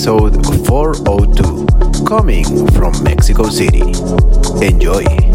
episode 402, coming from Mexico City. Enjoy.